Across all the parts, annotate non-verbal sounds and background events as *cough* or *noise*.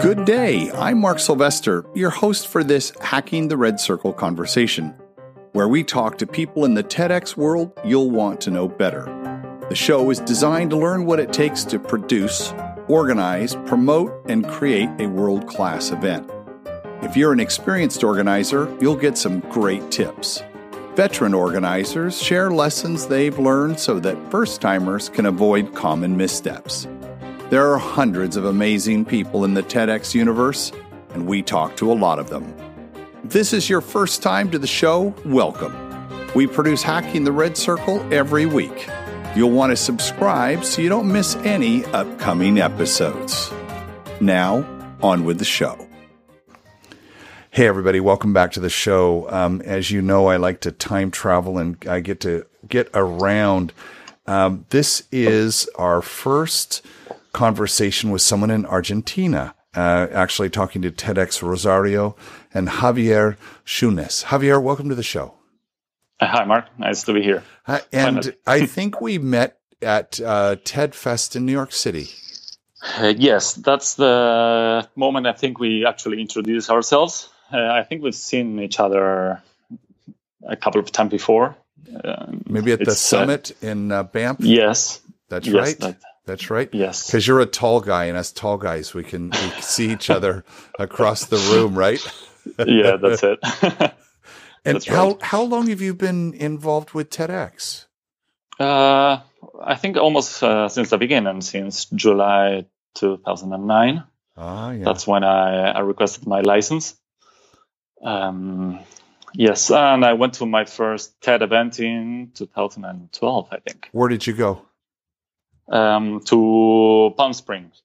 Good day. I'm Mark Sylvester, your host for this Hacking the Red Circle conversation, where we talk to people in the TEDx world you'll want to know better. The show is designed to learn what it takes to produce, organize, promote, and create a world class event. If you're an experienced organizer, you'll get some great tips. Veteran organizers share lessons they've learned so that first timers can avoid common missteps. There are hundreds of amazing people in the TEDx universe, and we talk to a lot of them. If this is your first time to the show, welcome. We produce Hacking the Red Circle every week. You'll want to subscribe so you don't miss any upcoming episodes. Now, on with the show. Hey, everybody, welcome back to the show. Um, as you know, I like to time travel and I get to get around. Um, this is our first conversation with someone in Argentina, uh, actually talking to TEDx Rosario and Javier Shunes. Javier, welcome to the show. Hi, Mark. Nice to be here. Uh, and I think we met at uh, TED Fest in New York City. Uh, yes, that's the moment I think we actually introduced ourselves. Uh, I think we've seen each other a couple of times before. Um, Maybe at the uh, summit in uh, Banff. Yes, that's yes, right. That, that's right. Yes, because you're a tall guy, and us tall guys, we can we can see each other across the room, right? *laughs* yeah, that's it. *laughs* and that's how right. how long have you been involved with TEDx? Uh, I think almost uh, since the beginning, since July 2009. Ah, yeah. That's when I, I requested my license. Um, yes, and I went to my first TED event in 2012, I think. Where did you go? Um, to Palm Springs.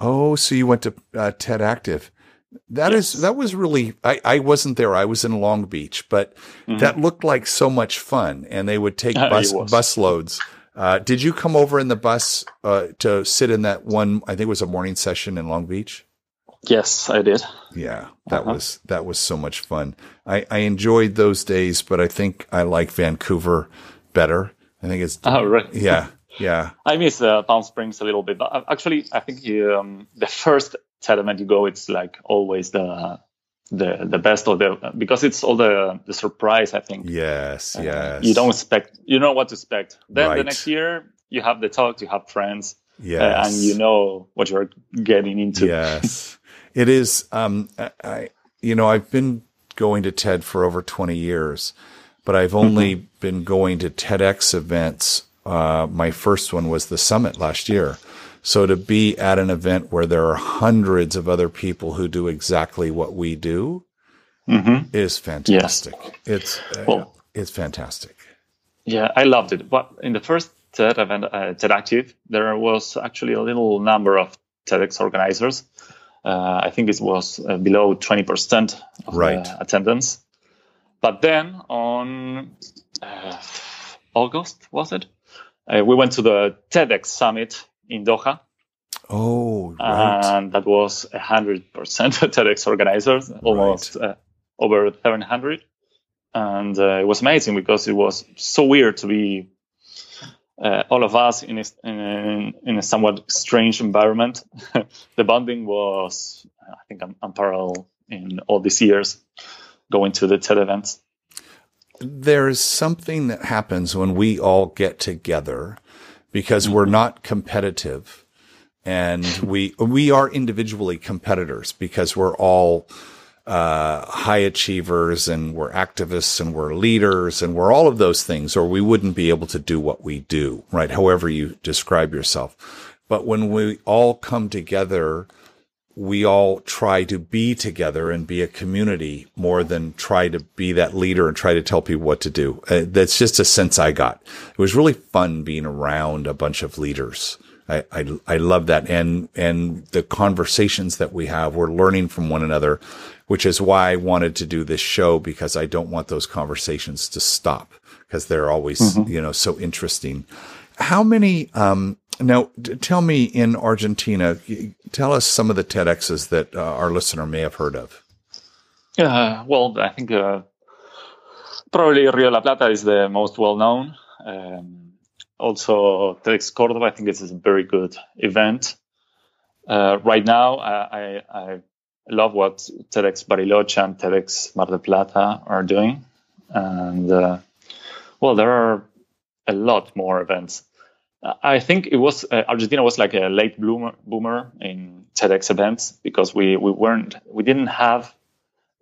Oh, so you went to uh, TED Active. That Yes. is that was really I, I wasn't there. I was in Long Beach, but Mhm. that looked like so much fun. And they would take *laughs* bus bus loads. Uh, did you come over in the bus uh, to sit in that one? I think it was a morning session in Long Beach. Yes, I did. Yeah, that Uh-huh. was that was so much fun. I, I enjoyed those days, but I think I like Vancouver better. I think it's Oh, right. *laughs* yeah, yeah. I miss uh, Palm Springs a little bit, but uh, actually, I think um, the first TED event you go, it's like always the the the best of the because it's all the the surprise. I think Yes, Uh, yes. you don't expect you know what to expect. Then Right. the next year you have the talk, you have friends, yes. uh, and you know what you're getting into. yes *laughs* it is um I, you know i've been going to ted for over 20 years but i've only Mm-hmm. been going to tedx events uh my first one was the summit last year so to be at an event where there are hundreds of other people who do exactly what we do hmm is fantastic it's uh, Well- it's fantastic Yeah, I loved it. But in the first TED event, uh, TED Active, there was actually a little number of TEDx organizers. Uh, I think it was uh, below 20% of Right. attendance. But then on uh, August, was it? Uh, we went to the TEDx summit in Doha, oh right and that was 100% *laughs* TEDx organizers, almost uh, over 700. And uh, it was amazing because it was so weird to be uh, all of us in a, in, in a somewhat strange environment. *laughs* the bonding was, I think, un- unparalleled in all these years going to the TED events. there's something that happens when we all get together because we're not competitive and we we are individually competitors because we're all uh, high achievers and we're activists and we're leaders and we're all of those things or we wouldn't be able to do what we do right however you describe yourself but when we all come together we all try to be together and be a community more than try to be that leader and try to tell people what to do. Uh, that's just a sense I got. It was really fun being around a bunch of leaders. I, I, I love that. And, and the conversations that we have, we're learning from one another, which is why I wanted to do this show because I don't want those conversations to stop because they're always, you know, so interesting. How many, um, now d- tell me in Argentina, tell us some of the TEDx's that uh, our listener may have heard of. Uh, well, I think uh, probably Rio La Plata is the most well known. Um, also TEDx Cordoba. I think this is a very good event. Uh, right now, I, I, love what TEDx Bariloche and TEDx Mar del Plata are doing, and uh, well, there are a lot more events. I think it was uh, Argentina was like a late bloomer boomer in TEDx events because we we weren't we didn't have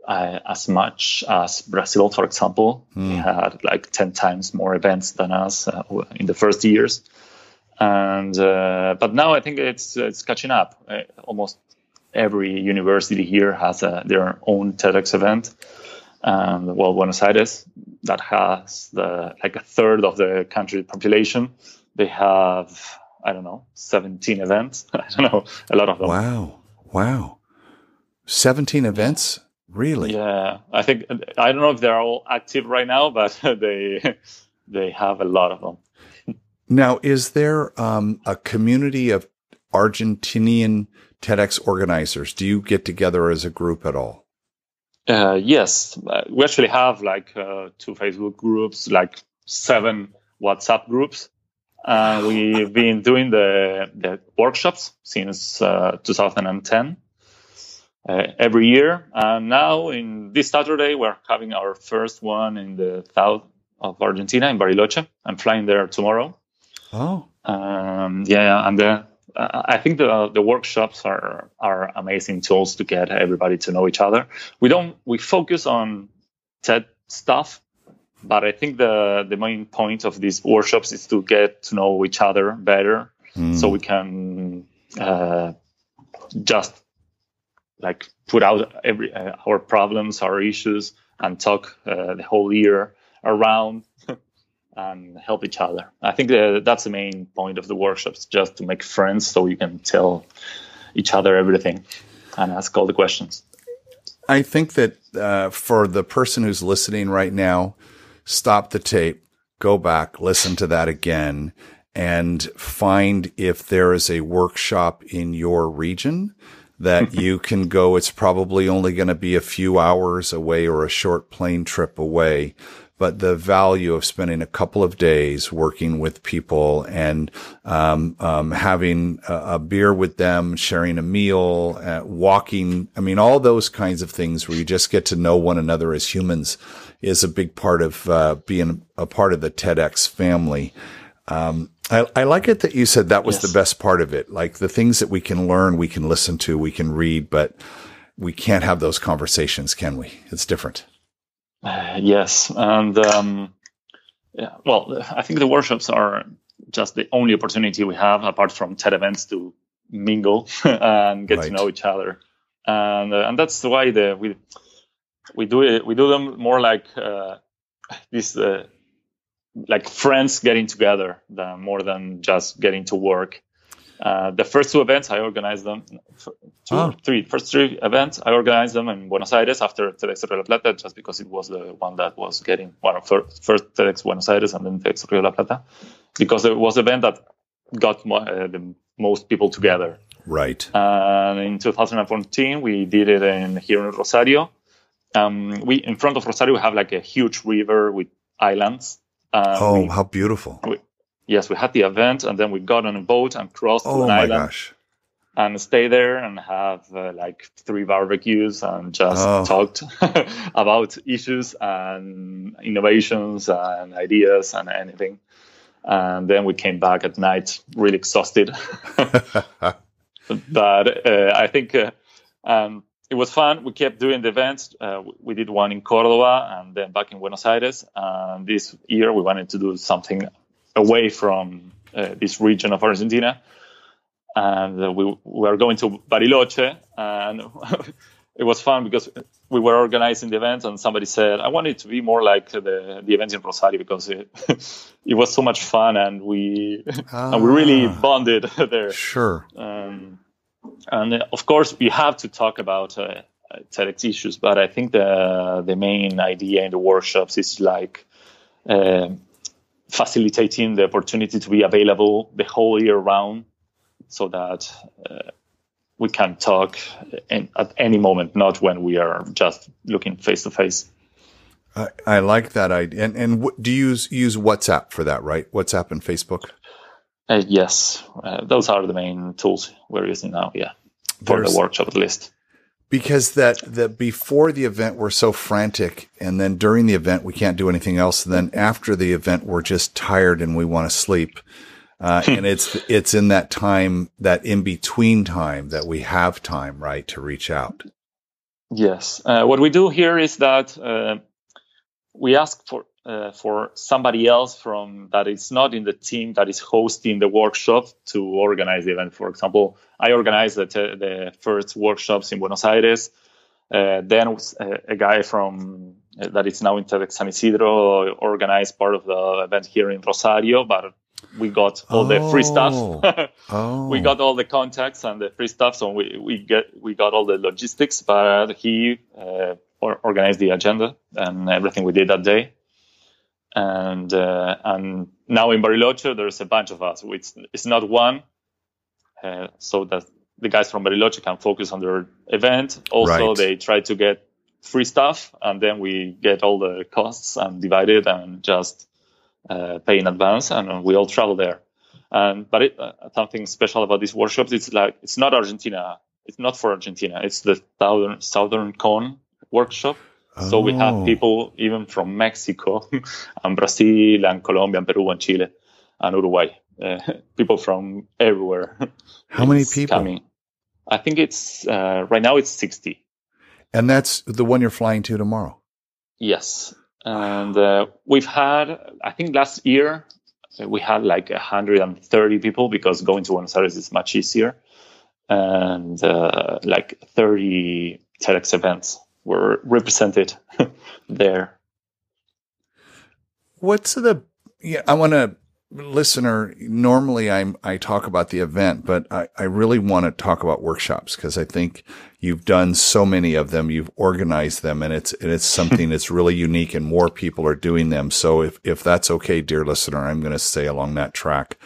uh, as much as Brazil, for example. Mm. Hmm. had like 10 times more events than us uh, in the first years. And, uh, but now I think it's, it's catching up. Uh, almost every university here has a, their own TEDx event. And well, Buenos Aires, that has the, like a third of the country population. They have, I don't know, 17 events. *laughs* I don't know, a lot of them. Wow. Wow. 17 events? Really? Yeah, I think I don't know if they're all active right now, but *laughs* they they have a lot of them. now, is there um, a community of Argentinian TEDx organizers? Do you get together as a group at all? Uh, yes, uh, we actually have like uh, two Facebook groups, like seven WhatsApp groups. Uh, we've been doing the, the workshops since uh, 2010 uh, every year. And now, in this Saturday, we're having our first one in the south of Argentina, in Bariloche. I'm flying there tomorrow. Oh, um, yeah, and the, uh, I think the the workshops are are amazing tools to get everybody to know each other. We don't we focus on TED stuff, but I think the the main point of these workshops is to get to know each other better, mm. so we can uh, just like put out every uh, our problems, our issues, and talk uh, the whole year around *laughs* and help each other. I think that that's the main point of the workshops, just to make friends, so you can tell each other everything and ask all the questions. I think that uh, for the person who's listening right now, stop the tape, go back, listen to that again, and find if there is a workshop in your region that *laughs* you can go. It's probably only going to be a few hours away or a short plane trip away. But the value of spending a couple of days working with people and um, um, having a, a, beer with them, sharing a meal, uh, walking, I mean, all those kinds of things where you just get to know one another as humans is a big part of uh, being a part of the TEDx family. Um, I, I, like it that you said that was yes. the best part of it. Like the things that we can learn, we can listen to, we can read, but we can't have those conversations, can we? It's different. Uh, *sighs* yes, and um, yeah, well, I think the workshops are just the only opportunity we have, apart from TED events, to mingle *laughs* and get right. to know each other, and uh, and that's why the we we do it. We do them more like uh, this uh, like friends getting together than, more than just getting to work. Uh, the first two events I organized them, two, oh. three, first three events I organized them in Buenos Aires after TEDx Rio La Plata, just because it was the one that was getting one of first, first TEDx Buenos Aires and then TEDx Rio La Plata, because it was the event that got mo- uh, the most people together. Right. And in 2014, we did it in here in Rosario. Um, we in front of Rosario we have like a huge river with islands uh, oh, we, how beautiful! We, yes, we had the event, and then we got on a boat and crossed oh, an island. Gosh. And stay there and have uh, like three barbecues and just oh. talked *laughs* about issues and innovations and ideas and anything. And then we came back at night really exhausted. *laughs* *laughs* but uh, I think uh, um, it was fun. We kept doing the events. Uh, we did one in Cordoba and then back in Buenos Aires. And this year we wanted to do something away from uh, this region of Argentina. And uh, we were going to Bariloche. And *laughs* it was fun because we were organizing the event and somebody said, I want it to be more like the, the events in Rosario because it, *laughs* it was so much fun and we, ah, *laughs* and we really ah. bonded there. Sure. Um, and uh, of course we have to talk about uh, TEDx issues, but I think the the main idea in the workshops is like uh, facilitating the opportunity to be available the whole year round, so that uh, we can talk in, at any moment, not when we are just looking face to face. I, I like that idea. And and w- do you use use WhatsApp for that? Right, WhatsApp and Facebook. Uh, yes, uh, those are the main tools we're using now. Yeah, for There's, the workshop at least. Because that that before the event we're so frantic, and then during the event we can't do anything else. And then after the event we're just tired and we want to sleep. Uh, *laughs* and it's it's in that time, that in between time, that we have time, right, to reach out. Yes. Uh, what we do here is that uh, we ask for uh, for somebody else from that is not in the team that is hosting the workshop to organize the event. For example, I organized the, t- the first workshops in Buenos Aires. Uh, then a, uh, a, guy from uh, that is now in TEDx San Isidro organized part of the event here in Rosario, but we got all oh. the free stuff. oh. *laughs* oh. We got all the contacts and the free stuff, so we, we get we got all the logistics. But he uh, or organized the agenda and everything we did that day. And uh, and now in Bariloche, there's a bunch of us. It's, it's not one, uh, so that the guys from Bariloche can focus on their event. Also, right. they try to get free stuff, and then we get all the costs and divide it and just uh, pay in advance, and we all travel there. And but it, uh, something special about these workshops, it's like it's not Argentina. It's not for Argentina. It's the southern southern cone workshop. Oh. So we have oh. people even from Mexico and *laughs* Brazil and Colombia and Peru and Chile and Uruguay. Uh, *laughs* people from everywhere. *laughs* How many people? Coming. I think it's uh, right now it's 60. And that's the one you're flying to tomorrow. Yes. And uh, we've had, I think last year, uh, we had like 130 people because going to Buenos Aires is much easier. And uh, like 30 TEDx events were represented *laughs* there. What's the, yeah, I want to, listener, normally I'm, I talk about the event, but I, I really want to talk about workshops because I think you've done so many of them, you've organized them and it's, and it's something *laughs* that's really unique and more people are doing them. So if, if that's okay, dear listener, I'm going to stay along that track,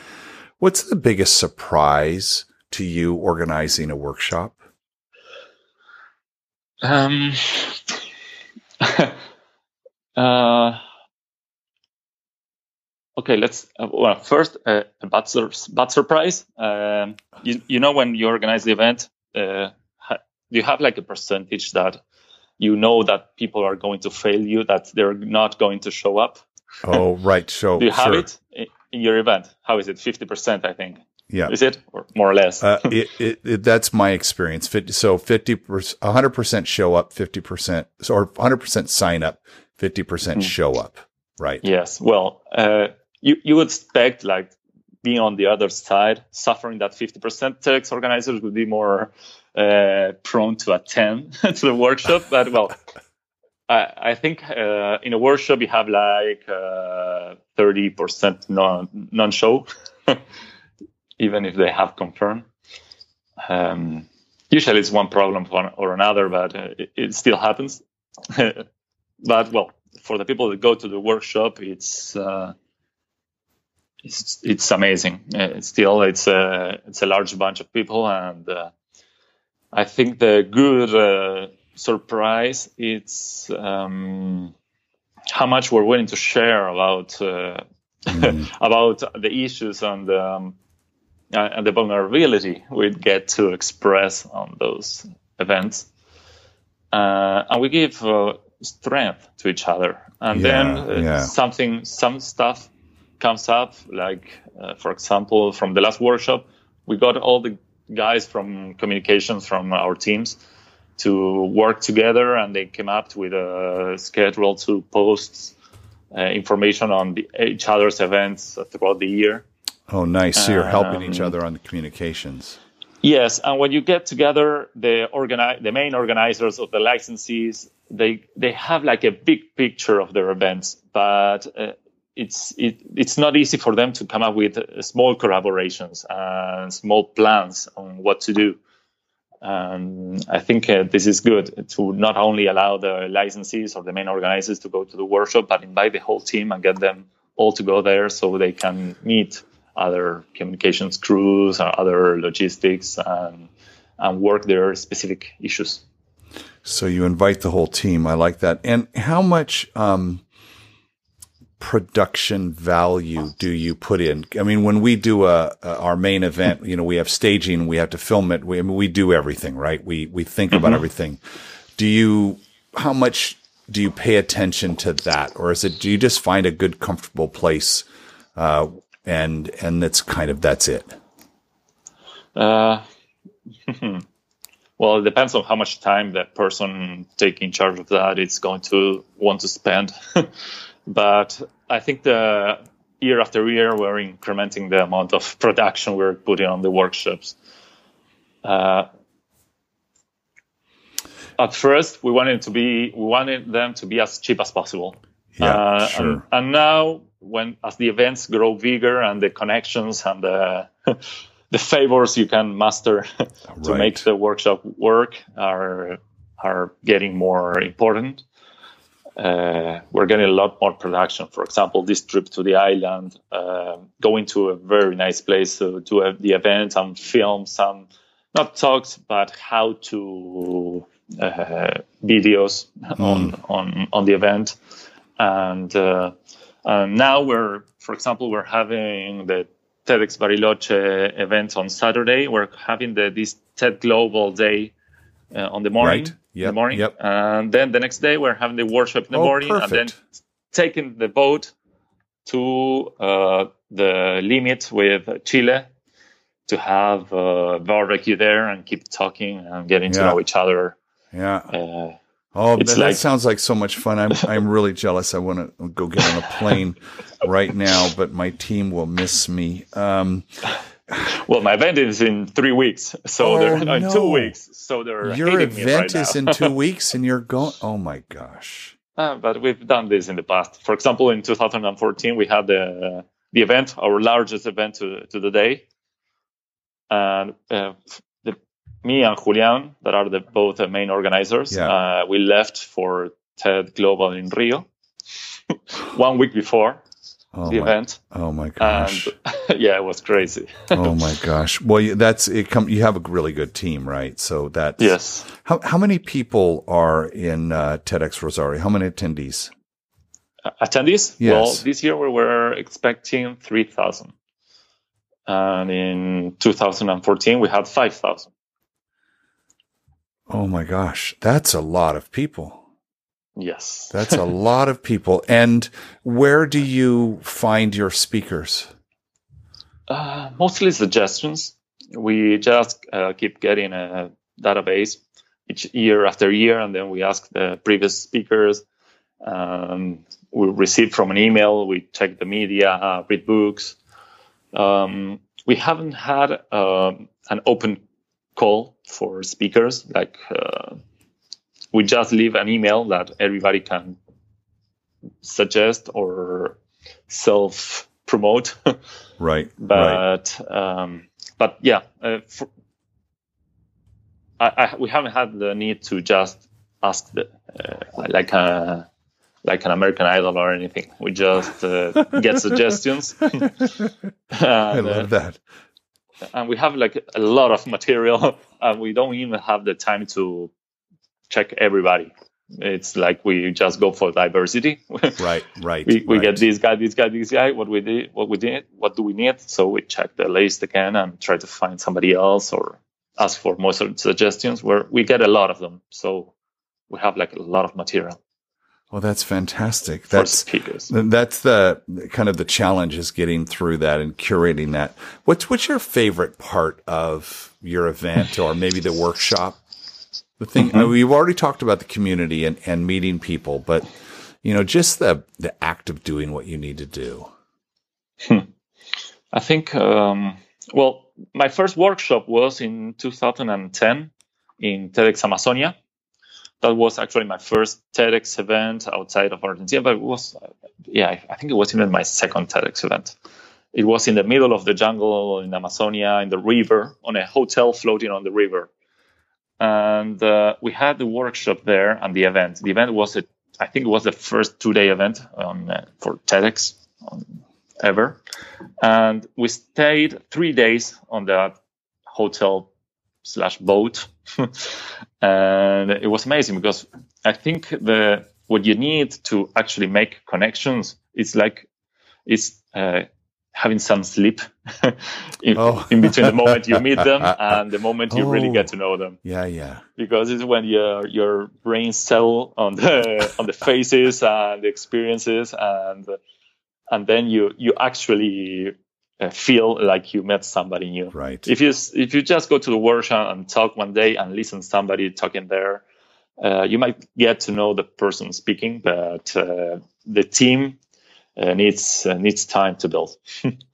what's the biggest surprise to you organizing a workshop? Um, *laughs* uh, okay, let's. Uh, well, first, uh, a bad, sur- bad surprise. Um, you, you know, when you organize the event, uh, ha- you have like a percentage that you know that people are going to fail you, that they're not going to show up. Oh, right. *laughs* So, do you have sure. it in your event? How is it? 50%, I think. Yeah. Is it or more or less? uh, *laughs* it, it, it, that's my experience. 50, so 50, 100% show up, 50%, or 100% sign up, 50% mm. show up. Right. Yes. Well, uh, you, you would expect like being on the other side, suffering that 50% TEDx organizers would be more uh, prone to attend *laughs* to the workshop. But well, I, I think uh, in a workshop you have like uh, 30% non non show. *laughs* even if they have confirmed. Um, usually it's one problem or another, but uh, it, it, still happens. *laughs* but well, for the people that go to the workshop, it's uh, it's it's amazing. It's still, it's a it's a large bunch of people, and uh, I think the good uh, surprise it's um, how much we're willing to share about uh, *laughs* mm. about the issues and um, uh, and the vulnerability we get to express on those events. Uh, and we give uh, strength to each other. And yeah, then uh, yeah. something, some stuff comes up, like, uh, for example, from the last workshop, we got all the guys from communications from our teams to work together and they came up with a schedule to post uh, information on the, each other's events throughout the year Oh, nice. So you're helping um, each other on the communications. Yes, and when you get together, the organi- the main organizers of the licensees, they they have like a big picture of their events, but uh, it's it, it's not easy for them to come up with uh, small collaborations and small plans on what to do. Um, I think uh, this is good to not only allow the licensees or the main organizers to go to the workshop, but invite the whole team and get them all to go there so they can meet other communications crews or other logistics and, and work their specific issues. So you invite the whole team. I like that. And how much um, production value do you put in? I mean, when we do a, a, our main event, you know, we have staging, we have to film it. We, I mean, we do everything, right? We we think about mm-hmm. everything. Do you? How much do you pay attention to that, or is it? Do you just find a good, comfortable place, uh, and and that's kind of that's it? Uh, *laughs* well, it depends on how much time that person taking charge of that is going to want to spend. *laughs* but I think the year after year we're incrementing the amount of production we're putting on the workshops. Uh, at first, we wanted to be we wanted them to be as cheap as possible. Yeah, uh, sure. And, and, now, when as the events grow bigger and the connections and the *laughs* the favors you can master *laughs* to right. make the workshop work are are getting more important. Uh, we're getting a lot more production. For example, this trip to the island, uh, going to a very nice place to do the event and film some, not talks, but how to uh, videos mm. on, on on the event. And uh, now we're, for example, we're having the TEDx Bariloche event on Saturday. We're having the this TED Global Day uh, on the morning. Right. Yep. the morning. Yep. And then the next day we're having the workshop in the oh, morning, perfect. and then taking the boat to uh, the limit with Chile to have a barbecue there and keep talking and getting yeah. to know each other. Yeah. Uh, Oh, that, like, that, sounds like so much fun. I'm I'm really jealous. I want to go get on a plane *laughs* right now, but my team will miss me. Um, well, my event is in three weeks, so oh, they're no. in two weeks. So they're your event right is in two *laughs* weeks, and you're going. Oh my gosh! Uh, but we've done this in the past. For example, in 2014, we had the the event, our largest event to to the day, and uh, me and Julian, that are the, both the main organizers, yeah. uh, we left for TED Global in Rio *laughs* one week before oh the my, event. Oh my gosh! And, *laughs* yeah, it was crazy. *laughs* oh my gosh! Well, that's it. Come, you have a really good team, right? So that's yes. How how many people are in uh, TEDx Rosario? How many attendees? Uh, attendees? Yes. Well, this year we were expecting three thousand, and in 2014 we had five thousand. Oh my gosh, that's a lot of people. Yes. That's a *laughs* lot of people. And where do you find your speakers? Uh, mostly suggestions. We just uh, keep getting a database each year after year, and then we ask the previous speakers. Um, we receive from an email, we check the media, uh, read books. Um, we haven't had um, an open call for speakers. Like uh, we just leave an email that everybody can suggest or self promote. *laughs* right. But right. Um, but yeah, uh, for, I, I, we haven't had the need to just ask the, uh, like a like an American Idol or anything. We just uh, get *laughs* suggestions. and, I love uh, that and we have like a lot of material *laughs* and we don't even have the time to check everybody. It's like we just go for diversity. *laughs* Right right we, we right. get this guy this guy this guy what we did what we did what do we need? So we check the list again and try to find somebody else or ask for more suggestions where we get a lot of them. So we have like a lot of material well, that's fantastic. That's that's the kind of the challenge is getting through that and curating that. What's what's your favorite part of your event or maybe the workshop? The thing mm-hmm. we've already talked about the community and, and meeting people, but you know, just the the act of doing what you need to do. Hmm. I think um, well, my first workshop was in 2010 in TEDx Amazonia that was actually my first TEDx event outside of Argentina, but it was, yeah, I think it was even my second TEDx event. It was in the middle of the jungle in Amazonia, in the river, on a hotel floating on the river. And uh, we had the workshop there and the event. The event was, a, I think it was the first two day event on, uh, for TEDx on, ever. And we stayed three days on that hotel slash boat *laughs* and it was amazing because I think the what you need to actually make connections is like it's uh, having some sleep *laughs* in, oh. in, between the moment you meet them *laughs* and the moment you oh. really get to know them. Yeah, yeah. Because it's when your your brain settle on the on the faces and the experiences and and then you you actually feel like you met somebody new. Right. If you if you just go to the workshop and talk one day and listen to somebody talking there, uh, you might get to know the person speaking, but uh, the team uh, needs uh, needs time to build.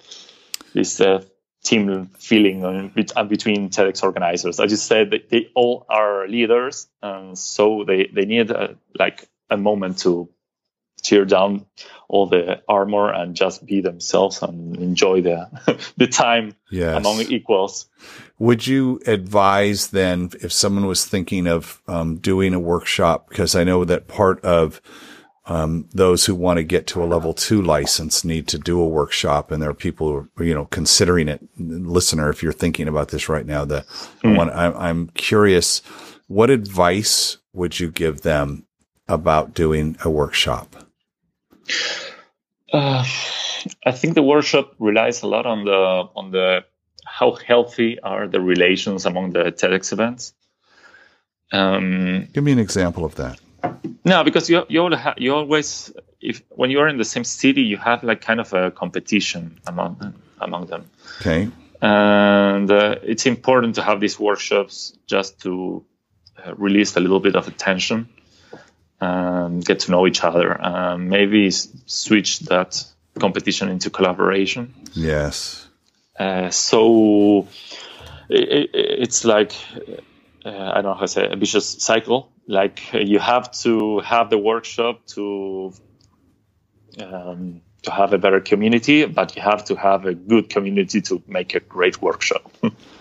*laughs* this uh, team feeling on, between TEDx organizers. As you said, they, they all are leaders, and so they they need like a moment to tear down all the armor and just be themselves and enjoy the *laughs* the time yes. among equals. Would you advise then if someone was thinking of um, doing a workshop? Because I know that part of um, those who want to get to a level two license need to do a workshop, and there are people who are, you know considering it. Listener, if you're thinking about this right now, the mm. one I'm, I'm curious, what advice would you give them about doing a workshop? Uh, I think the workshop relies a lot on the on the how healthy are the relations among the TEDx events. Um, Give me an example of that. No, because you you, you always if when you're in the same city, you have like kind of a competition among among them. Okay. And uh, it's important to have these workshops just to uh, release a little bit of attention and get to know each other. Um, maybe switch that competition into collaboration. Yes. Uh, so it, it, it's like uh, I don't know how to say a vicious cycle. Like you have to have the workshop to um, to have a better community, but you have to have a good community to make a great workshop. *laughs*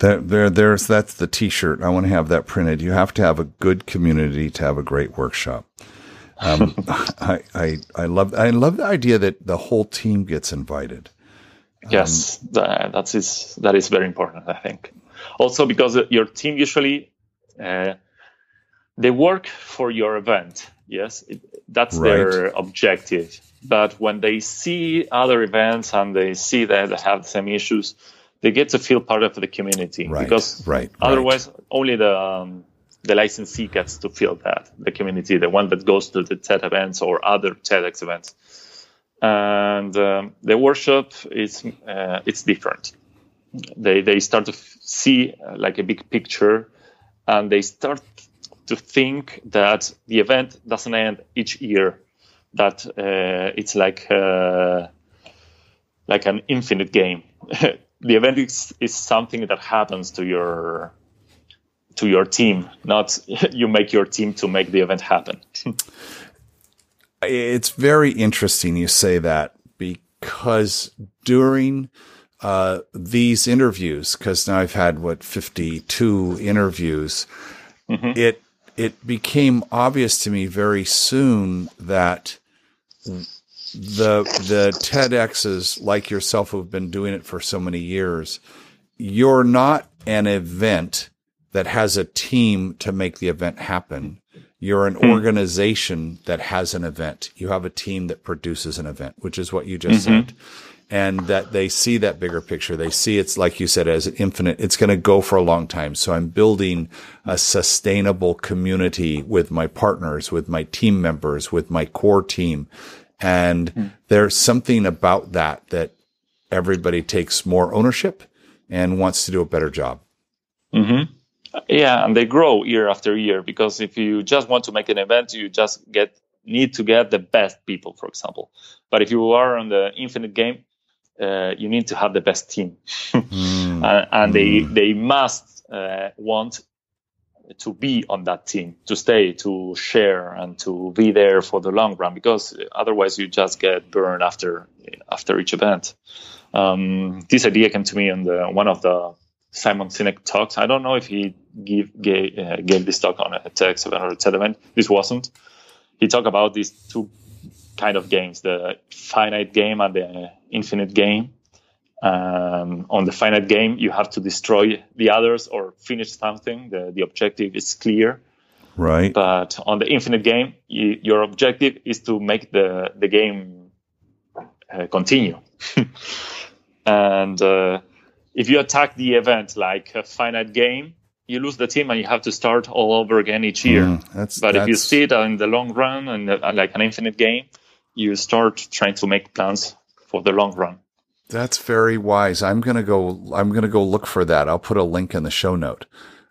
There, there, there's that's the T-shirt. I want to have that printed. You have to have a good community to have a great workshop. Um, *laughs* I, I, I love, I love the idea that the whole team gets invited. Yes, um, that is that is very important. I think also because your team usually uh, they work for your event. Yes, it, that's right. their objective. But when they see other events and they see that they have the same issues, they get to feel part of the community right, because right, otherwise right. only the um, the licensee gets to feel that the community, the one that goes to the TED events or other TEDx events, and um, the workshop is uh, it's different. They they start to f- see uh, like a big picture, and they start to think that the event doesn't end each year, that uh, it's like uh, like an infinite game. *laughs* the event is, is something that happens to your to your team, not *laughs* you make your team to make the event happen. *laughs* it's very interesting you say that because during uh, these interviews, because now I've had what 52 interviews, mm-hmm. it it became obvious to me very soon that the the TEDx's like yourself who've been doing it for so many years, you're not an event that has a team to make the event happen. You're an hmm. organization that has an event. You have a team that produces an event, which is what you just mm-hmm. said. And that they see that bigger picture. They see it's like you said as infinite. It's going to go for a long time. So I'm building a sustainable community with my partners, with my team members, with my core team and mm. there's something about that that everybody takes more ownership and wants to do a better job. Mm-hmm. Yeah, and they grow year after year because if you just want to make an event, you just get need to get the best people, for example. But if you are on the infinite game, uh, you need to have the best team, *laughs* mm. and, and mm. they they must uh, want to be on that team, to stay, to share, and to be there for the long run. Because otherwise, you just get burned after after each event. Um, this idea came to me on the one of the Simon Sinek talks. I don't know if he give, gave, uh, gave this talk on a TEDx event or a TED event. This wasn't. He talked about these two kind of games: the finite game and the infinite game. Um, on the finite game, you have to destroy the others or finish something. The, the objective is clear. Right. But on the infinite game, you, your objective is to make the, the game uh, continue. *laughs* and uh, if you attack the event like a finite game, you lose the team and you have to start all over again each year. Mm, that's, but that's... if you see it in the long run and uh, like an infinite game, you start trying to make plans for the long run. That's very wise. I'm gonna go. I'm gonna go look for that. I'll put a link in the show note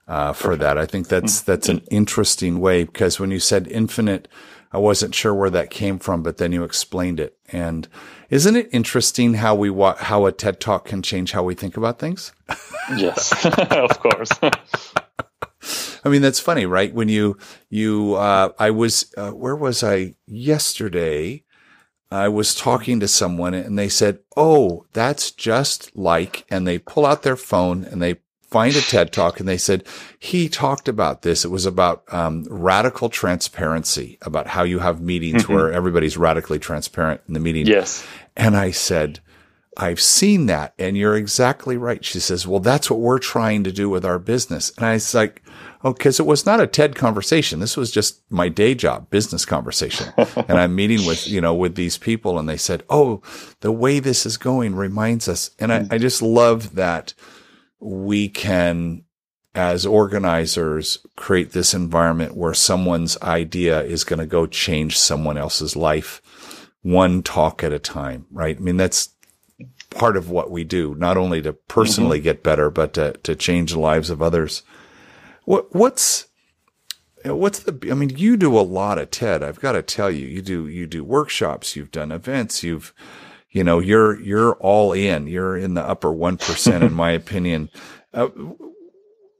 uh, for Perfect. that. I think that's mm-hmm. that's an interesting way because when you said infinite, I wasn't sure where that came from, but then you explained it. And isn't it interesting how we wa- how a TED talk can change how we think about things? yes, *laughs* *laughs* of course. I mean, that's funny, right? When you, you, uh, I was, uh, where was I yesterday? I was talking to someone and they said, Oh, that's just like, and they pull out their phone and they find a TED talk and they said, he talked about this. It was about, um, radical transparency, about how you have meetings mm-hmm. where everybody's radically transparent in the meeting. Yes. And I said, I've seen that and you're exactly right. She says, well, that's what we're trying to do with our business. And I was like, Oh, because it was not a TED conversation. This was just my day job, business conversation. *laughs* and I'm meeting with, you know, with these people and they said, Oh, the way this is going reminds us. And I, I just love that we can, as organizers, create this environment where someone's idea is going to go change someone else's life one talk at a time, right? I mean, that's part of what we do, not only to personally mm-hmm. get better, but to, to change the lives of others. What what's what's the? I mean, you do a lot of TED. I've got to tell you, you do you do workshops, you've done events, you've you know you're you're all in. You're in the upper one percent, in *laughs* my opinion, uh,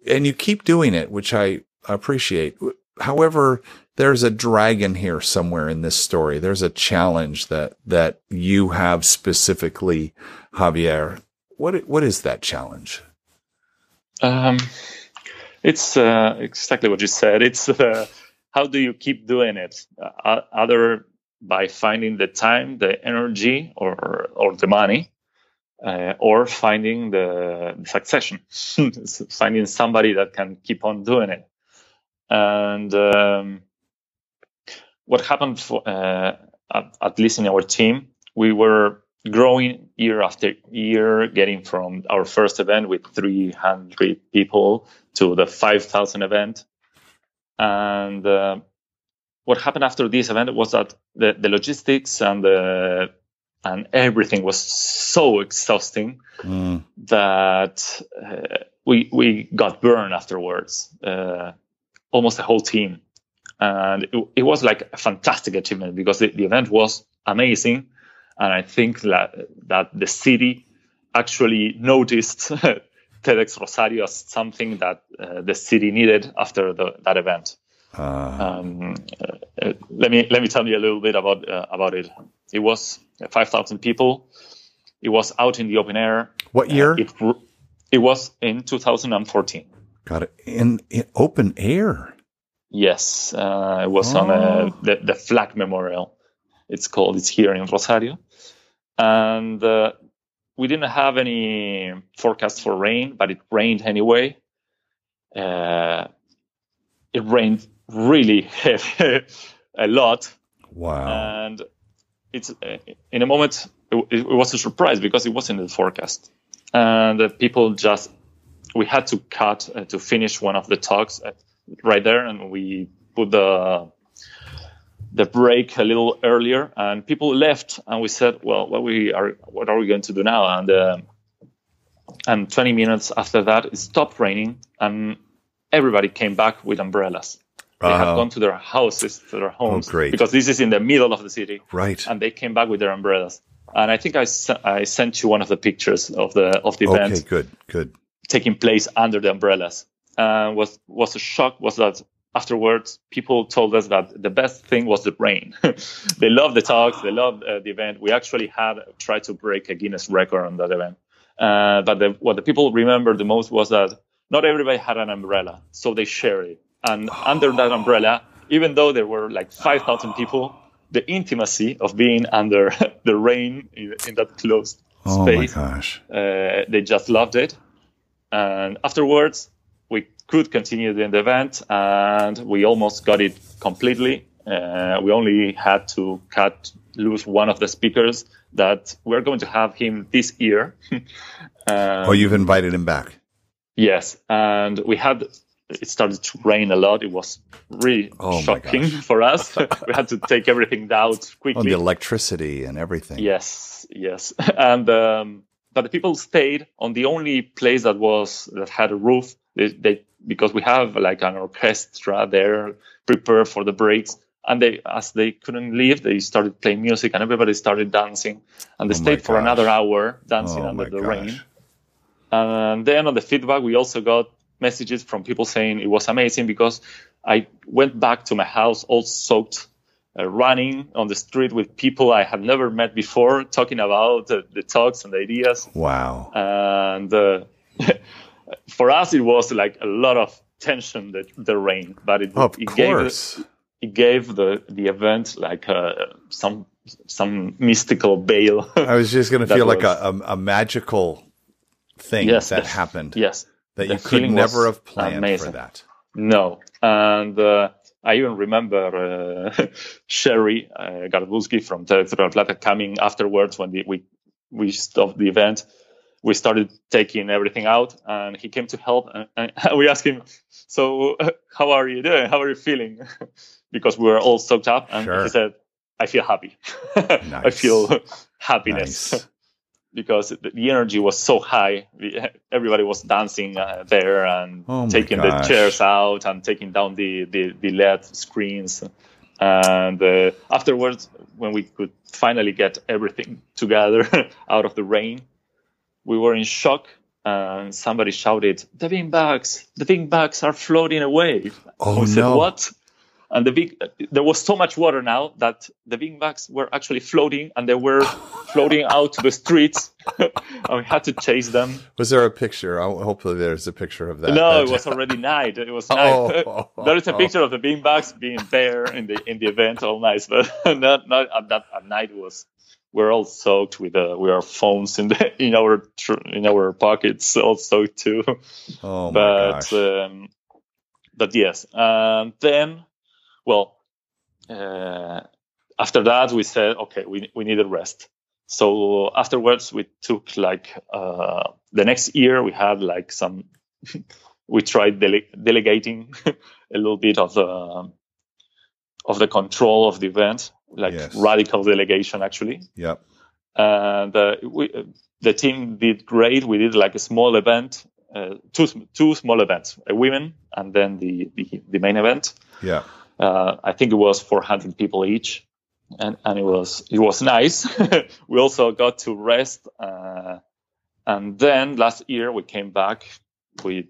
and you keep doing it, which I appreciate. However, there's a dragon here somewhere in this story. There's a challenge that that you have specifically, Javier. What what is that challenge? Um, it's uh, exactly what you said. It's uh, how do you keep doing it? Uh, other by finding the time, the energy, or or the money, uh, or finding the, the succession, *laughs* finding somebody that can keep on doing it. And um, what happened for, uh, at, at least in our team, we were growing year after year, getting from our first event with 300 people to the 5,000 event. And uh, what happened after this event was that the, the logistics and the and everything was so exhausting mm. that uh, we we got burned afterwards, uh, almost the whole team, and it, it, was like a fantastic achievement because the, the event was amazing, and I think that that the city actually noticed *laughs* TEDx Rosario as something that uh, the city needed after the, that event. Uh. Um, uh, let me let me tell you a little bit about uh, about it. It was five thousand people. It was out in the open air. What year? it it was in 2014. Got it in, in open air. Yes, uh, it was oh. on a, the the Flag Memorial. It's called. It's here in Rosario, and uh, we didn't have any forecast for rain, but it rained anyway. Uh, it rained really *laughs* heavy, a lot. Wow. And it's uh, in a moment, it, it, was a surprise because it wasn't in the forecast. And people just, we had to cut uh, to finish one of the talks uh, right there. And we put the, the break a little earlier, and people left, and we said, "Well, what we are, what are we going to do now?" And uh, and 20 minutes after that, it stopped raining, and everybody came back with umbrellas. They uh, had gone to their houses, to their homes, oh, great. because this is in the middle of the city, right? And they came back with their umbrellas. And I think I, I sent you one of the pictures of the of the event. Okay, good, good. Taking place under the umbrellas. Uh, was was a shock was that afterwards, people told us that the best thing was the rain. *laughs* they loved the talks, they loved uh, the event. We actually had tried to break a Guinness record on that event. Uh, but the, what the people remember the most was that not everybody had an umbrella, so they shared it. And oh. under that umbrella, even though there were like 5,000 people, the intimacy of being under *laughs* the rain in, in that closed Oh space. my gosh! Uh, they just loved it, and afterwards we could continue the event, and we almost got it completely. Uh, we only had to cut loose one of the speakers that we're going to have him this year. *laughs* um, oh, you've invited him back. Yes, and we had it started to rain a lot. It was really Oh shocking *laughs* for us. *laughs* we had to take everything out quickly. On the electricity and everything. Yes, yes, and um, but the people stayed on the only place that was that had a roof. They, they because we have like an orchestra there prepared for the breaks, and they as they couldn't leave, they started playing music, and everybody started dancing, and they Oh stayed for gosh. another hour dancing Oh under the gosh. rain. And then on the feedback, we also got messages from people saying it was amazing because I went back to my house all soaked, uh, running on the street with people I had never met before, talking about the, the talks and the ideas. Wow. And uh, *laughs* for us, it was like a lot of tension, the, the rain, but it, Of it gave it gave the the event like uh, some some mystical veil. I was just going *laughs* to That feel like a, a, a magical thing Yes, that the- happened yes, that you could never have planned amazing. for that. No, and uh, I even remember uh, *laughs* Gerry uh, Garbulsky from TEDx Rio de la Plata coming afterwards when the, we we stopped the event. We started taking everything out, and he came to help. And, and *laughs* we asked him, "So, uh, how are you doing? How are you feeling?" *laughs* because we were all soaked up, and Sure. he said, "I feel happy. *laughs* I feel happiness." Nice. because the energy was so high. Everybody was dancing uh, there and Oh taking the chairs out and taking down the, the, the LED screens. And uh, afterwards, when we could finally get everything together out of the rain, we were in shock. And somebody shouted, "The beanbags! The beanbags are floating away!" Oh we said, no! "What?" And the big, there was so much water now that the beanbags were actually floating, and they were *laughs* floating out to the streets, *laughs* and we had to chase them. Was there a picture? Oh, hopefully, there's a picture of that. no, it was already night. It was *laughs* oh. night. Oh, there is a picture of the beanbags being there in the in the event, all nice, but not not at that at night. It was we're all soaked with uh, with our phones in the *laughs* in our tr- in our pockets, soaked too. Oh my but um, but yes, and then well, uh, after that we said okay, we we need a rest. So afterwards we took like uh, the next year we had like some *laughs* we tried dele- delegating *laughs* a little bit of the of the control of the event, like Yes. radical delegation actually Yeah. and uh, we, the team did great. We did like a small event, uh, two two small events, a women and then the the, the main event. Yeah. Uh, I think it was 400 people each, and and it was it was nice. *laughs* we also got to rest, uh, and then last year we came back with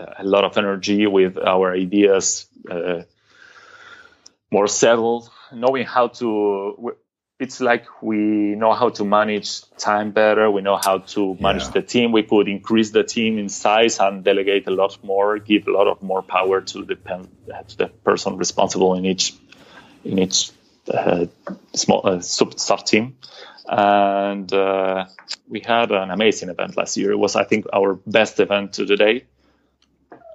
uh, a lot of energy, with our ideas uh, more settled, knowing how to. It's like we know how to manage time better. We know how to manage Yeah. the team. We could increase the team in size and delegate a lot more, give a lot of more power to the pen, to the person responsible in each in each uh, small uh, sub sub team. And uh, we had an amazing event last year. It was, I think, our best event to the date.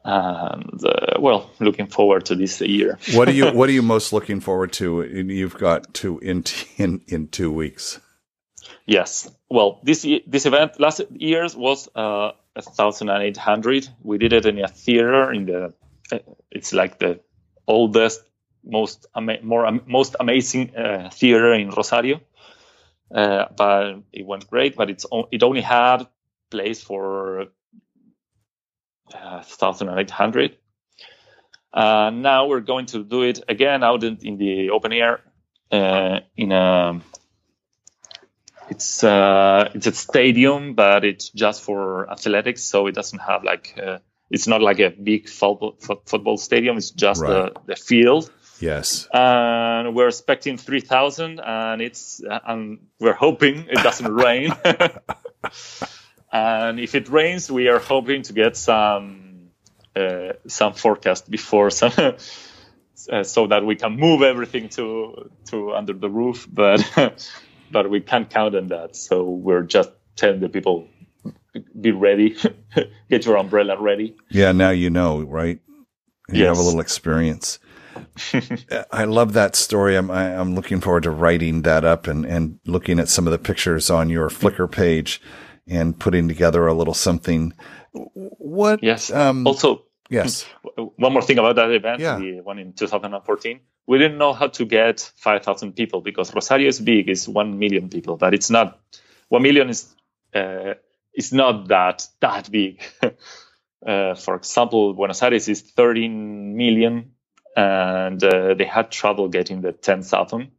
And uh, well, looking forward to this year. *laughs* What are you What are you *laughs* most looking forward to? And You've got two in *laughs* in in two weeks. Yes. Well, this this event last year's was uh, 1,800. We did it in a theater in the. uh, It's like the oldest, most ama- more am- most amazing uh, theater in Rosario. Uh, but it went great. But it's o- it only had place for uh, 1,800. Uh, now we're going to do it again out in, in the open air uh, in a it's uh, it's a stadium, but it's just for athletics, so it doesn't have like uh, it's not like a big football football stadium. It's just Right. the, the field, Yes. and we're expecting three thousand, and it's uh, and we're hoping it doesn't rain. *laughs* *laughs* and if it rains, we are hoping to get some uh, some forecast before some. *laughs* Uh, so that we can move everything to to under the roof, but *laughs* but we can't count on that. So we're just telling the people, be ready, *laughs* get your umbrella ready. Yeah, now you know, right? You Yes. have a little experience. I love that story. I'm I, I'm looking forward to writing that up and and looking at some of the pictures on your Flickr page and putting together a little something. What? Yes. Um, Also, yes. *laughs* one more thing about that event, Yeah. the one in 2014, we didn't know how to get 5,000 people because Rosario is big, it's 1 million people, but it's not, 1 million is, uh, is not that, that big. *laughs* uh, for example, Buenos Aires is 13 million and uh, they had trouble getting the 10,000.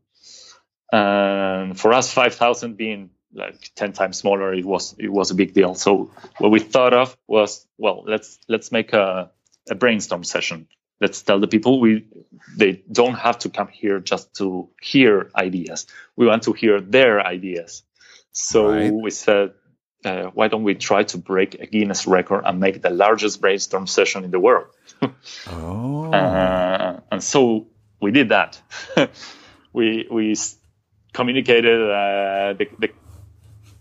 And for us, 5,000 being like 10 times smaller, it was, it was a big deal. So what we thought of was, well, let's, let's make a, a brainstorm session. Let's tell the people we they don't have to come here just to hear ideas. We want to hear their ideas. So Right. we said, uh, why don't we try to break a Guinness record and make the largest brainstorm session in the world? *laughs* Oh. Uh, and so we did that. *laughs* we we communicated. Uh, the, the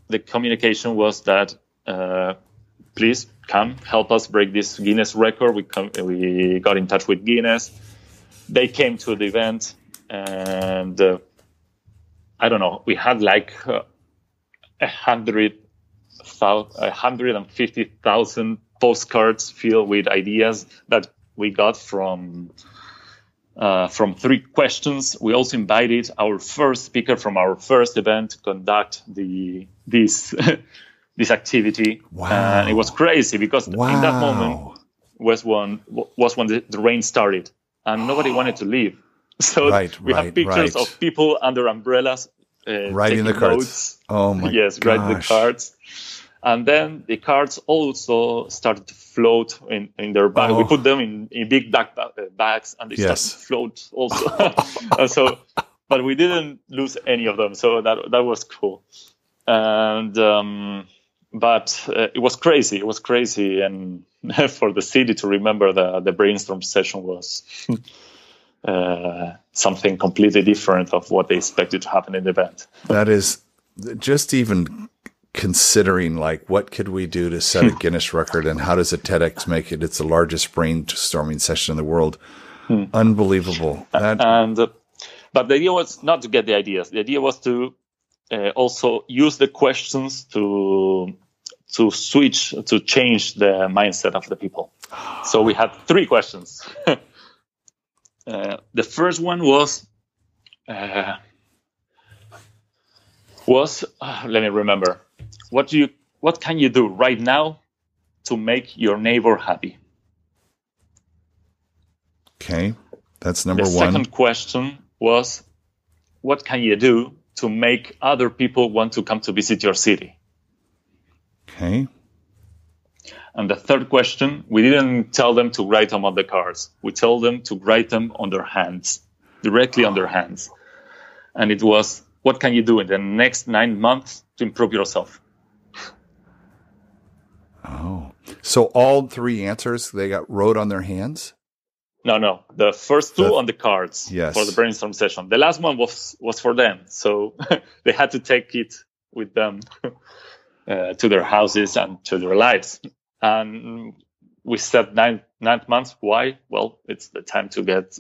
the communication was that uh, please come help us break this Guinness record. We com- we got in touch with Guinness. They came to the event, and uh, I don't know. We had like uh, a hundred a hundred and fifty thousand postcards filled with ideas that we got from uh, from three questions. We also invited our first speaker from our first event to conduct the this *laughs* this activity, Wow. and it was crazy because wow. in that moment was when was when the, the rain started and nobody wanted to leave. *laughs* So Right, we right, have pictures right. of people under umbrellas uh, Writing the cards. Oh my yes, writing the gosh. And then the cards also started to float in, in their bag. We Oh. put them in, in big back, uh, bags and they Yes. started to float also. *laughs* and so, but we didn't lose any of them. So that, that was cool. And, um, but uh, it was crazy. It was crazy. And *laughs* for the city to remember the, the brainstorm session was *laughs* uh, something completely different of what they expected to happen in the event. That is just even considering like what could we do to set a *laughs* Guinness record and how does a TEDx make it? It's the largest brainstorming session in the world. Unbelievable. That and uh, but the idea was not to get the ideas the idea was to uh, also use the questions to to switch to change the mindset of the people *sighs* so we had three questions *laughs* uh, the first one was uh, was uh, let me remember what do you what can you do right now to make your neighbor happy okay. That's number one. the one. second question was, what can you do to make other people want to come to visit your city? Okay. And the third question, we didn't tell them to write them on the cards. We told them to write them on their hands, directly on their hands. And it was, what can you do in the next nine months to improve yourself? Oh. So all three answers they got wrote on their hands? No, no. The first two The- on the cards Yes. for the brainstorm session. The last one was was for them, so *laughs* they had to take it with them *laughs* uh, to their houses and to their lives. And we said nine nine months. Why? Well, it's the time to get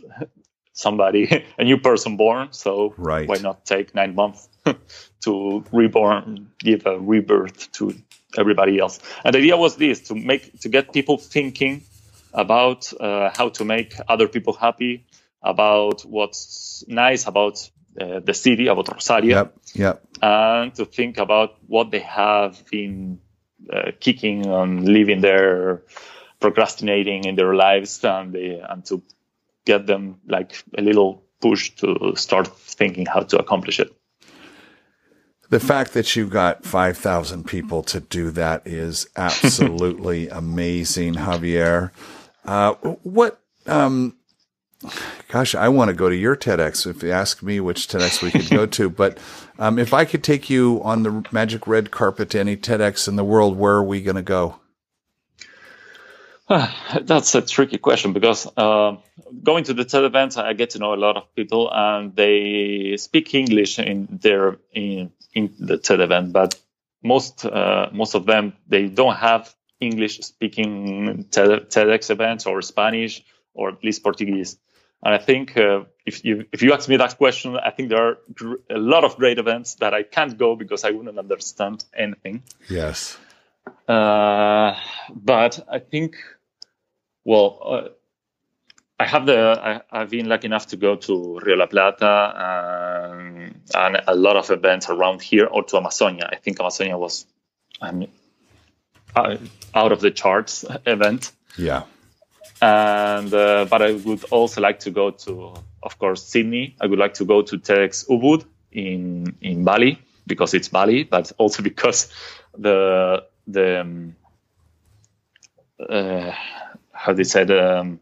somebody *laughs* a new person born. So Right. why not take nine months *laughs* to reborn, give a rebirth to everybody else? And the idea was this: to make to get people thinking about uh, how to make other people happy, about what's nice about uh, the city, about Rosario, Yep. Yep. and to think about what they have been uh, kicking on living there, procrastinating in their lives, and they, and to get them like a little push to start thinking how to accomplish it. The fact that you got 5,000 people to do that is *laughs* absolutely amazing, Javier. Uh, what, um, gosh, I want to go to your TEDx if you ask me which TEDx we could go to. But um, if I could take you on the magic red carpet to any TEDx in the world, where are we going to go? *sighs* That's a tricky question because uh, going to the TED events, I get to know a lot of people, and they speak English in their in in the TED event, but most uh, most of them they don't have English speaking TEDx events or Spanish or at least Portuguese. And I think uh, if you if you ask me that question, I think there are gr- a lot of great events that I can't go because I wouldn't understand anything. Yes. Uh, but I think, well, uh, I have the I, have been lucky enough to go to Rio La Plata um, and a lot of events around here, or to Amazonia. I think Amazonia was, uh, out of the charts *laughs* event. Yeah. And uh, but I would also like to go to, of course, Sydney. I would like to go to TEDx Ubud in in Bali because it's Bali, but also *laughs* because the the um, uh, how they said um,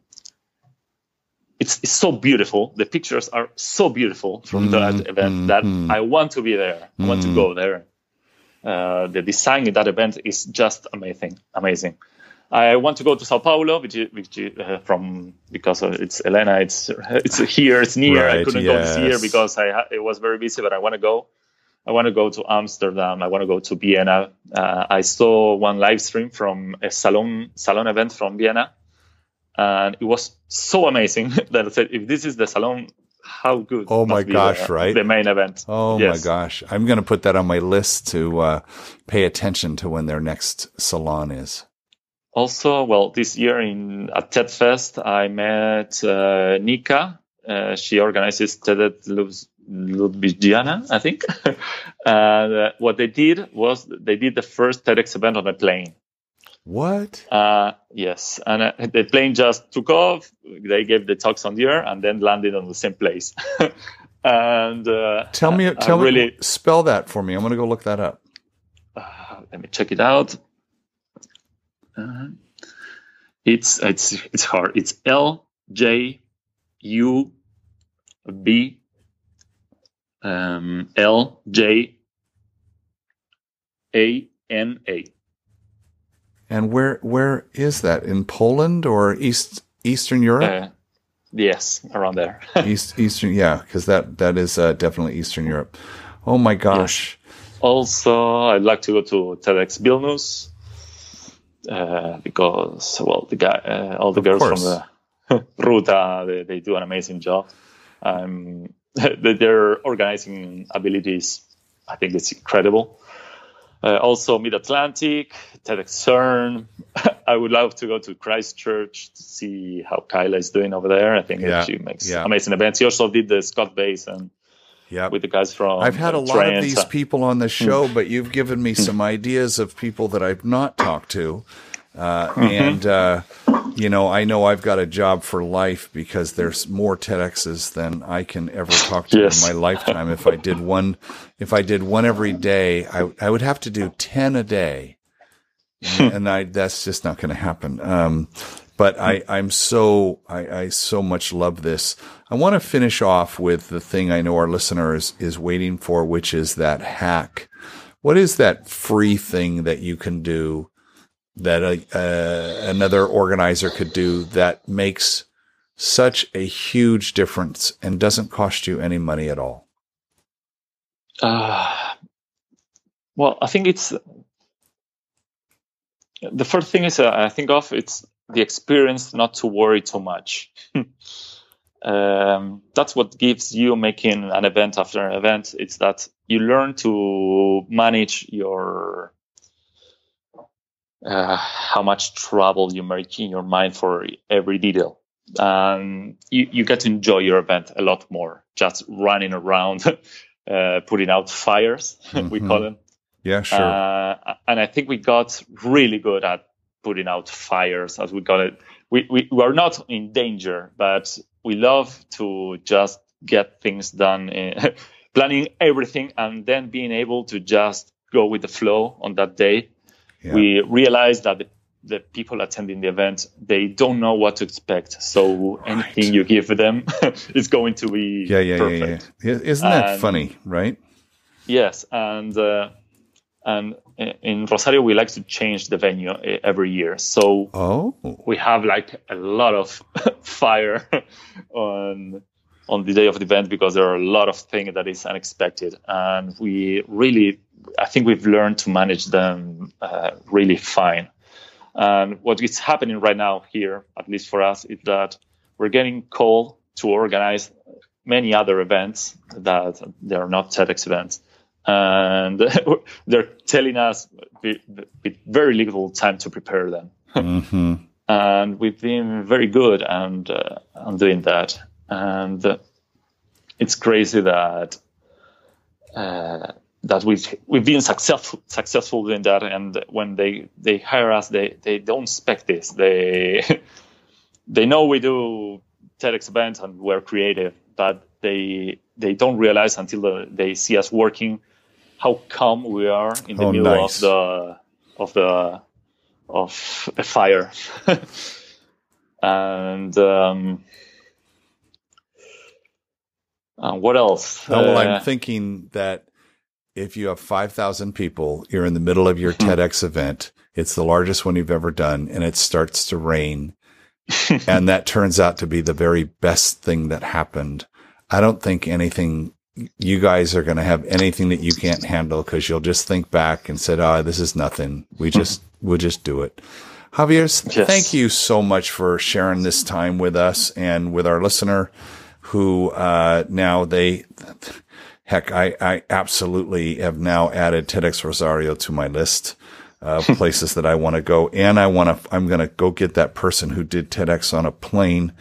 it's, it's so beautiful. The pictures are so beautiful from mm-hmm. that event mm-hmm. that I want to be there. I want to go mm-hmm. there. Uh, the design in that event is just amazing, amazing. I want to go to Sao Paulo, which, which uh, from because it's Elena. It's it's here. It's near. Right, I couldn't yes. go this year because I it was very busy, but I want to go. I want to go to Amsterdam. I want to go to Vienna. Uh, I saw one live stream from a salon salon event from Vienna, and it was so amazing *laughs* that I said, if this is the salon, how good? Oh my gosh! The, right, the main event. Oh yes. my gosh! I'm going to put that on my list to uh, pay attention to when their next salon is. Also, well, this year in at TED Fest, I met uh, Nika. Uh, she organizes TED Ljubljana, I think. *laughs* and uh, what they did was they did the first TEDx event on a plane. What? Uh, yes, and uh, the plane just took off. They gave the talks on the air and then landed on the same place. *laughs* and uh, tell me, tell me, really, spell that for me. I'm going to go look that up. Uh, let me check it out. Uh, it's it's it's hard. It's L J U B um, L J A N A. And where where is that in Poland or East Eastern Europe? Uh, yes, around there. *laughs* East Eastern, yeah, because that that is uh, definitely Eastern Europe. Oh my gosh! Yes. Also, I'd like to go to TEDx Vilnius uh, because well, the guy, uh, all the of girls course. from the *laughs* Ruta, they, they, do an amazing job. Um, *laughs* their organizing abilities, I think, it's incredible. Uh, also, Mid Atlantic, TEDx CERN. *laughs* I would love to go to Christchurch to see how Kyla is doing over there. I think yeah. she makes yeah. amazing events. He also did the Scott Basin yeah, with the guys from. I've had a lot of these people on the show, but you've given me some ideas of people that I've not talked to. Uh, mm-hmm. And, uh, you know, I know I've got a job for life because there's more TEDx's than I can ever talk to yes. in my lifetime. If I did one, if I did one every day, I, I would have to do 10 a day. *laughs* and I, that's just not going to happen. Um, but I, I'm so, I, I so much love this. I want to finish off with the thing I know our listeners is waiting for, which is that hack. What is that free thing that you can do that a, uh, another organizer could do that makes such a huge difference and doesn't cost you any money at all? Uh, well, I think it's the first thing is uh, I think of it's the experience not to worry too much. *laughs* um, that's what gives you making an event after an event. It's that you learn to manage your uh, how much trouble you make in your mind for every detail. And you, you get to enjoy your event a lot more, just running around, *laughs* uh, putting out fires, *laughs* mm-hmm. we call them. Yeah, sure. Uh, and I think we got really good at putting out fires, as we call it. We, we, we are not in danger, but we love to just get things done, in, *laughs* planning everything, and then being able to just go with the flow on that day yeah. we realized that the, the, people attending the event they don't know what to expect so right. anything you give them *laughs* is going to be yeah yeah perfect. yeah, yeah. isn't that and, funny right yes and uh, and in Rosario we like to change the venue every year so oh. we have like a lot of *laughs* fire on on the day of the event because there are a lot of things that is unexpected and we really I think we've learned to manage them uh, really fine. And what is happening right now here, at least for us, is that we're getting called to organize many other events that they are not TEDx events. And *laughs* they're telling us with, very little time to prepare them. Mm-hmm. and we've been very good and uh, on doing that. And it's crazy that uh, that we've we've been successful successful in that. And when they they hire us, they they don't expect this. They *laughs* they know we do TEDx events and we're creative, but they they don't realize until they see us working how calm we are in the oh, middle nice. of the of the of a fire. *laughs* and um, uh, what else? Oh, well, uh, I'm thinking that if you have 5,000 people, you're in the middle of your hmm. TEDx event. It's the largest one you've ever done, and it starts to rain. *laughs* and that turns out to be the very best thing that happened. I don't think anything you guys are going to have anything that you can't handle because you'll just think back and said, "Oh, this is nothing. We hmm. just we'll just do it." Javier, yes. thank you so much for sharing this time with us and with our listener, who uh, now they. Heck, I, I absolutely have now added TEDx Rosario to my list of *laughs* places that I want to go. And I want to, I'm going to go get that person who did TEDx on a plane,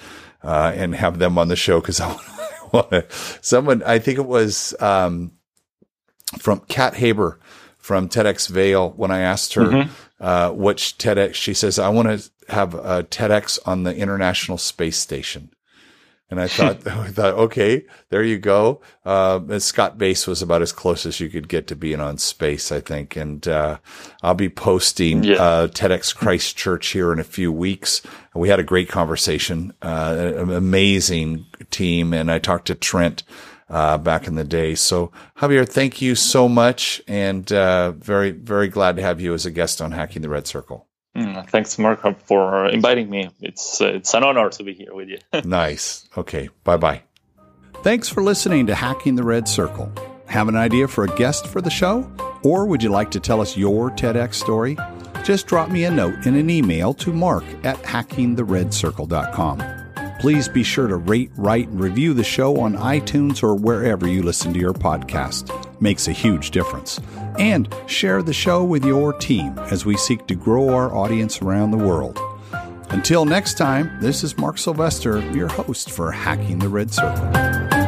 uh, and have them on the show because *laughs* I want to. someone, I think it was, um, from Kat Haber from TEDx Vail. When I asked her, mm-hmm. uh, which TEDx, she says, I want to have a TEDx on the International Space Station. And I thought, *laughs* I thought, okay, there you go. Uh, Scott Base was about as close as you could get to being on space, I think. And, uh, I'll be posting, yeah. uh, TEDx Christchurch here in a few weeks. We had a great conversation, uh, an amazing team. And I talked to Trent, uh, back in the day. So Javier, thank you so much. And, uh, very, very glad to have you as a guest on Hacking the Red Circle. Mm, thanks, Mark, for inviting me. It's uh, it's an honor to be here with you. *laughs* nice. Okay. Bye bye. Thanks for listening to Hacking the Red Circle. Have an idea for a guest for the show? Or would you like to tell us your TEDx story? Just drop me a note in an email to mark at hackingtheredcircle.com. Please be sure to rate, write, and review the show on iTunes or wherever you listen to your podcast. Makes a huge difference and share the show with your team as we seek to grow our audience around the world. Until next time, this is Mark Sylvester, your host for Hacking the Red Circle.